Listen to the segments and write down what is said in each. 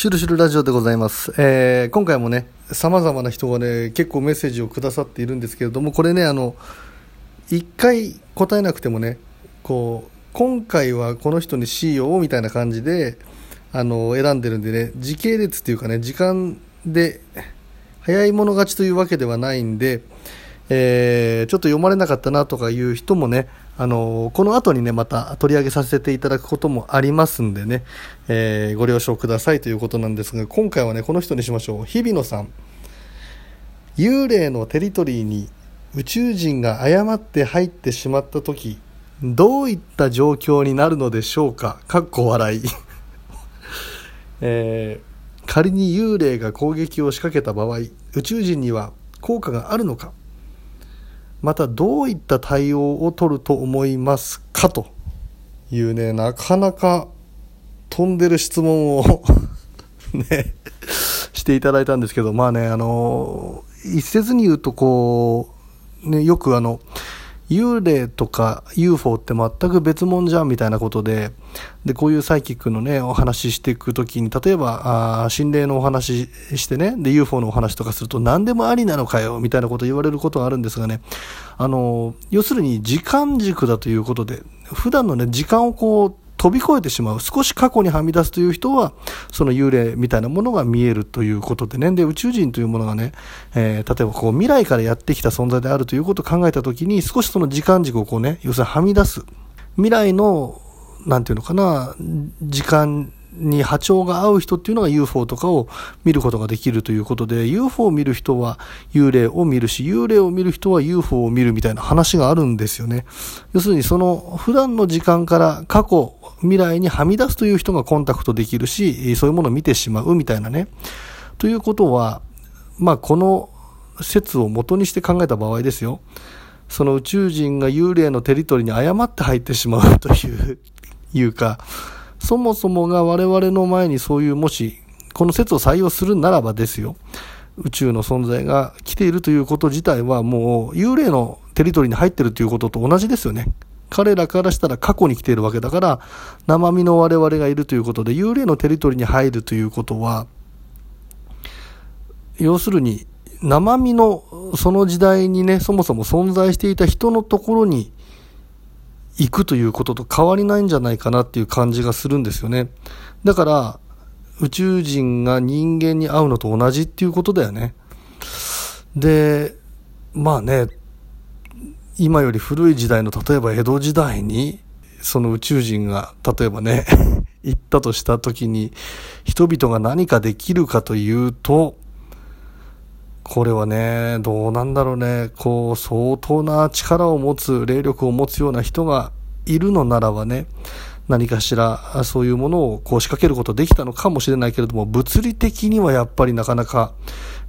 シュルシュルラジオでございます。えー今回もね、様々な人がね、結構メッセージをくださっているんですけれども、これね、あの、一回答えなくてもね、こう、今回はこの人にしようみたいな感じで、あの、選んでるんでね、時系列っていうかね、時間で、早い者勝ちというわけではないんで、えーちょっと読まれなかったなとかいう人もね、あのこの後にね、また取り上げさせていただくこともありますんでね、えーご了承くださいということなんですが、今回はね、この人にしましょう。日比野さん。幽霊のテリトリーに宇宙人が誤って入ってしまった時、どういった状況になるのでしょうか？かっこ笑い。えー仮に幽霊が攻撃を仕掛けた場合宇宙人には効果があるのか？またどういった対応を取ると思いますかというねなかなか飛んでる質問を ねしていただいたんですけどまあねあの一説に言うとこうねよくあの幽霊とか UFO って全く別物じゃんみたいなことで、で、こういうサイキックのね、お話ししていくときに、例えば、あ心霊のお話してね、で、UFO のお話とかすると何でもありなのかよ、みたいなこと言われることがあるんですがね、あの、要するに時間軸だということで、普段のね、時間をこう、飛び越えてしまう。少し過去にはみ出すという人は、その幽霊みたいなものが見えるということでね。で、宇宙人というものがね、えー例えばこう未来からやってきた存在であるということを考えたときに、少しその時間軸をこうね、要するにはみ出す。未来の、なんていうのかな、時間に波長が合う人っていうのが UFO とかを見ることができるということで、UFO を見る人は幽霊を見るし、幽霊を見る人は UFO を見るみたいな話があるんですよね。要するにその普段の時間から過去、未来にはみ出すという人がコンタクトできるし、そういうものを見てしまうみたいなね。ということは、まあこの説を元にして考えた場合ですよ。その宇宙人が幽霊のテリトリーに誤って入ってしまうという、いうか、そもそもが我々の前にそういうもし、この説を採用するならばですよ。宇宙の存在が来ているということ自体はもう幽霊のテリトリーに入っているということと同じですよね。彼らからしたら過去に来ているわけだから、生身の我々がいるということで、幽霊のテリトリーに入るということは、要するに生身のその時代にね、そもそも存在していた人のところに行くということと変わりないんじゃないかなっていう感じがするんですよね。だから、宇宙人が人間に会うのと同じっていうことだよね。で、まあね、今より古い時代の例えば江戸時代にその宇宙人が例えばね 行ったとした時に人々が何かできるかというとこれはねどうなんだろうね。こう相当な力を持つ霊力を持つような人がいるのならばね何かしらそういうものをこう仕掛けることできたのかもしれないけれども物理的にはやっぱりなかなか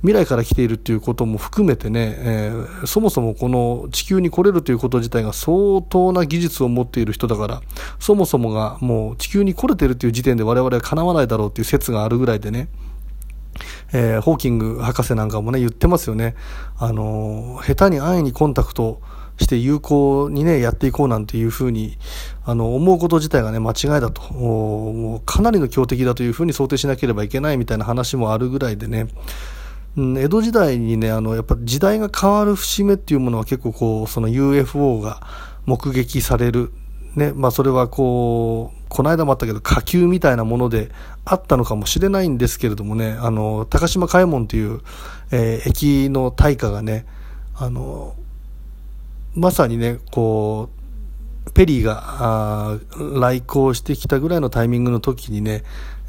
未来から来ているということも含めてね、えーそもそもこの地球に来れるということ自体が相当な技術を持っている人だからそもそもがもう地球に来れてるという時点で我々は叶わないだろうという説があるぐらいでねえーホーキング博士なんかもね言ってますよね。あのー下手に安易にコンタクトして有効にねやっていこうなんていうふうにあの思うこと自体がね間違いだと。もうかなりの強敵だというふうに想定しなければいけないみたいな話もあるぐらいでね。江戸時代にねあのやっぱ時代が変わる節目っていうものは結構こうその UFO が目撃されるねまあそれはこうこの間もあったけど火球みたいなものであったのかもしれないんですけれどもねあの高島嘉右衛門という、えー駅の大火がねあのまさにねこうペリーが来航してきたぐらいのタイミングの時にね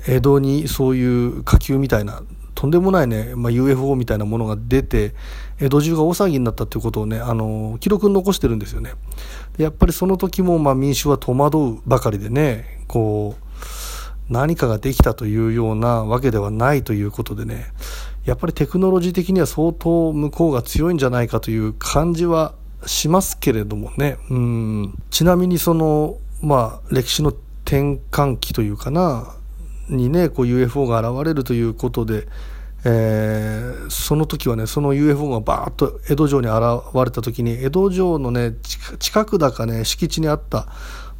江戸にそういう火球みたいなとんでもないね、まあ、UFO みたいなものが出て江戸中が大騒ぎになったということをねあの記録に残してるんですよね。やっぱりその時もまあ民衆は戸惑うばかりでねこう何かができたというようなわけではないということでねやっぱりテクノロジー的には相当向こうが強いんじゃないかという感じはしますけれどもね。うん。ちなみにそのまあ歴史の転換期というかなにねこう UFO が現れるということで、えーその時はねその UFO がバーッと江戸城に現れた時に江戸城のね近くだかね敷地にあった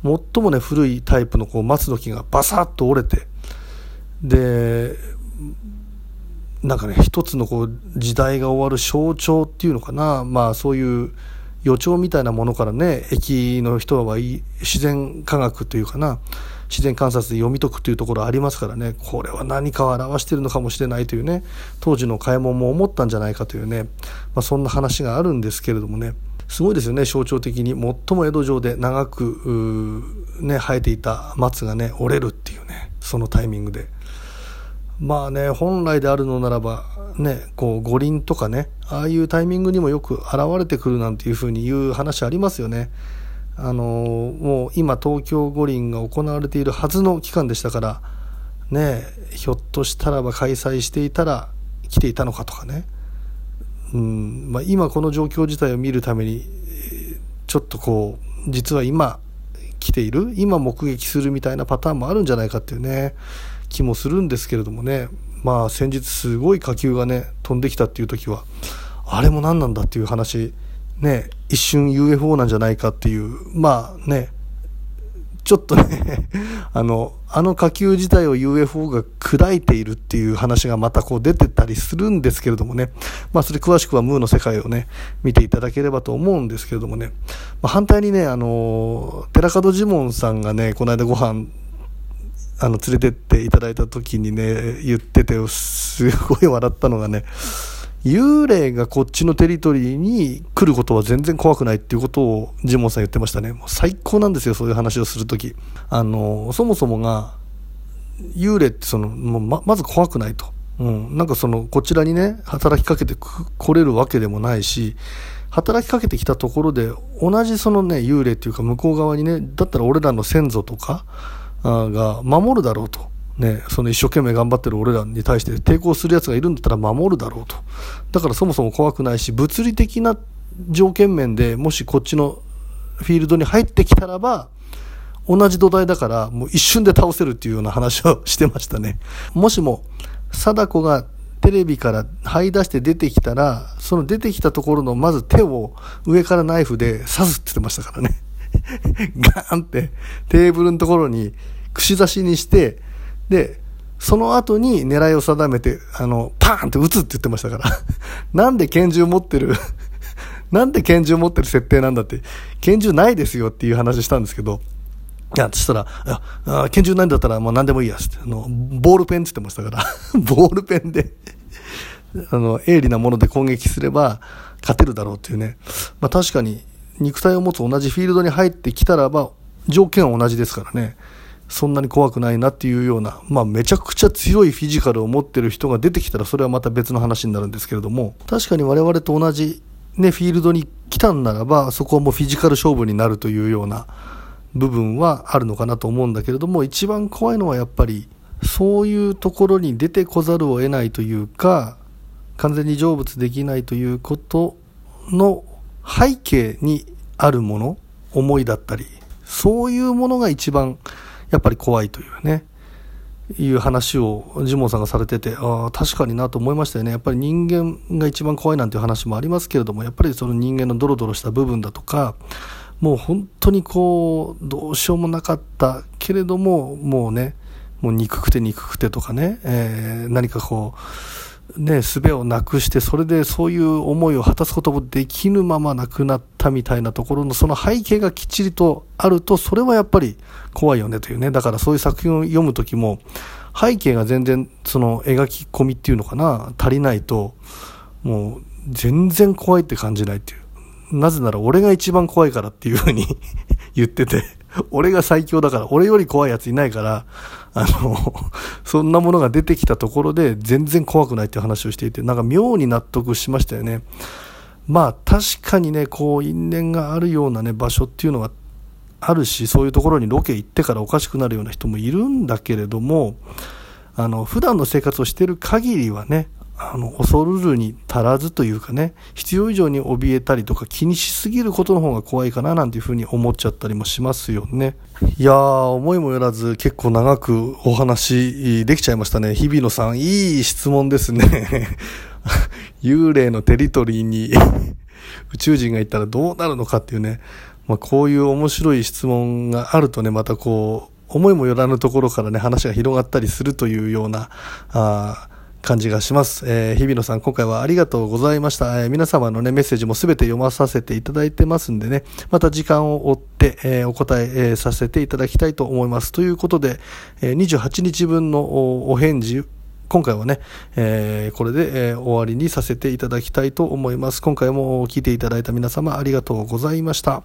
最もね古いタイプのこう松の木がバサッと折れてでなんかね一つのこう時代が終わる象徴っていうのかな。まあそういう予兆みたいなものからね駅の人は自然科学というかな。自然観察で読み解くというところありますからね。これは何かを表しているのかもしれないというね。当時の買い物も思ったんじゃないかというね、まあ、そんな話があるんですけれどもね。すごいですよね。象徴的に最も江戸城で長くね生えていた松がね折れるっていうね。そのタイミングで。まあね、本来であるのならば、ね、こう五輪とかね、ああいうタイミングにもよく現れてくるなんていうふうに言う話ありますよね。あのもう今東京五輪が行われているはずの期間でしたから、ね、ひょっとしたらば開催していたら来ていたのかとかね。うんまあ、今この状況自体を見るために、ちょっとこう、実は今来ている、今目撃するみたいなパターンもあるんじゃないかっていうね。気もするんですけれどもねまあ先日すごい火球がね飛んできたっていう時はあれも何なんだっていう話ね一瞬 UFO なんじゃないかっていうまあねちょっとね あの、あの火球自体を UFO が砕いているっていう話がまたこう出てたりするんですけれどもね。まあそれ詳しくはムーの世界をね、見ていただければと思うんですけれどもね。まあ、反対にね、あの、寺門ジモンさんがね、この間ご飯あの、連れてっていただいた時にね、言ってて、すごい笑ったのがね、幽霊がこっちのテリトリーに来ることは全然怖くないっていうことをジモンさん言ってましたね。もう最高なんですよ、そういう話をするとき。あの、そもそもが、幽霊ってその、もうま、まず怖くないと。うん。なんかその、こちらにね、働きかけて来れるわけでもないし、働きかけてきたところで、同じそのね、幽霊っていうか向こう側にね、だったら俺らの先祖とか、が守るだろうと。ね、その一生懸命頑張ってる俺らに対して抵抗する奴がいるんだったら守るだろうと。だからそもそも怖くないし、物理的な条件面でもしこっちのフィールドに入ってきたらば、同じ土台だからもう一瞬で倒せるっていうような話をしてましたね。もしも、貞子がテレビから這い出して出てきたら、その出てきたところのまず手を上からナイフで刺すって言ってましたからね。ガーンってテーブルのところに串刺しにして、で、その後に狙いを定めて、あの、パーンって撃つって言ってましたから。なんで拳銃持ってる？なんで拳銃持ってる設定なんだって、拳銃ないですよっていう話したんですけど、いや、そしたら、あ拳銃ないんだったらもう何でもいいやって、あの、ボールペンって言ってましたから、ボールペンであの、鋭利なもので攻撃すれば勝てるだろうっていうね。まあ確かに、肉体を持つ同じフィールドに入ってきたらば、条件は同じですからね。そんなに怖くないなっていうような、まあめちゃくちゃ強いフィジカルを持ってる人が出てきたらそれはまた別の話になるんですけれども、確かに我々と同じね、フィールドに来たんならば、そこはもうフィジカル勝負になるというような部分はあるのかなと思うんだけれども、一番怖いのはやっぱり、そういうところに出てこざるを得ないというか、完全に成仏できないということの背景にあるもの、思いだったり、そういうものが一番やっぱり怖いというね、いう話をジモンさんがされてて、ああ、確かになと思いましたよね。やっぱり人間が一番怖いなんていう話もありますけれども、やっぱりその人間のドロドロした部分だとか、もう本当にこう、どうしようもなかったけれども、もうね、もう憎くて憎くてとかね、えー、何かこう、ね、術をなくして、それでそういう思いを果たすこともできぬまま亡くなったみたいなところのその背景がきっちりとあると、それはやっぱり怖いよねというね。だからそういう作品を読むときも、背景が全然その描き込みっていうのかな、足りないと、もう全然怖いって感じないっていう。なぜなら俺が一番怖いからっていうふうに 言ってて、俺が最強だから、俺より怖いやついないから、あの、そんなものが出てきたところで全然怖くないって話をしていて、なんか妙に納得しましたよね。まあ確かにね、こう因縁があるようなね、場所っていうのがあるし、そういうところにロケ行ってからおかしくなるような人もいるんだけれども、あの、普段の生活をしてる限りはね、あの、恐るるに足らずというかね、必要以上に怯えたりとか気にしすぎることの方が怖いかななんていうふうに思っちゃったりもしますよね。いやー、思いもよらず結構長くお話できちゃいましたね。日比野さん、いい質問ですね。幽霊のテリトリーに宇宙人がいたらどうなるのかっていうね、まあ、こういう面白い質問があるとね、またこう、思いもよらぬところからね、話が広がったりするというような、あ感じがします。えー、日比野さん、今回はありがとうございました。えー、皆様のね、メッセージもすべて読まさせていただいてますんでね、また時間を追って、えー、お答ええー、させていただきたいと思います。ということで、えー、28日分のお返事、今回はね、えー、これで、えー、終わりにさせていただきたいと思います。今回も聞いていただいた皆様ありがとうございました。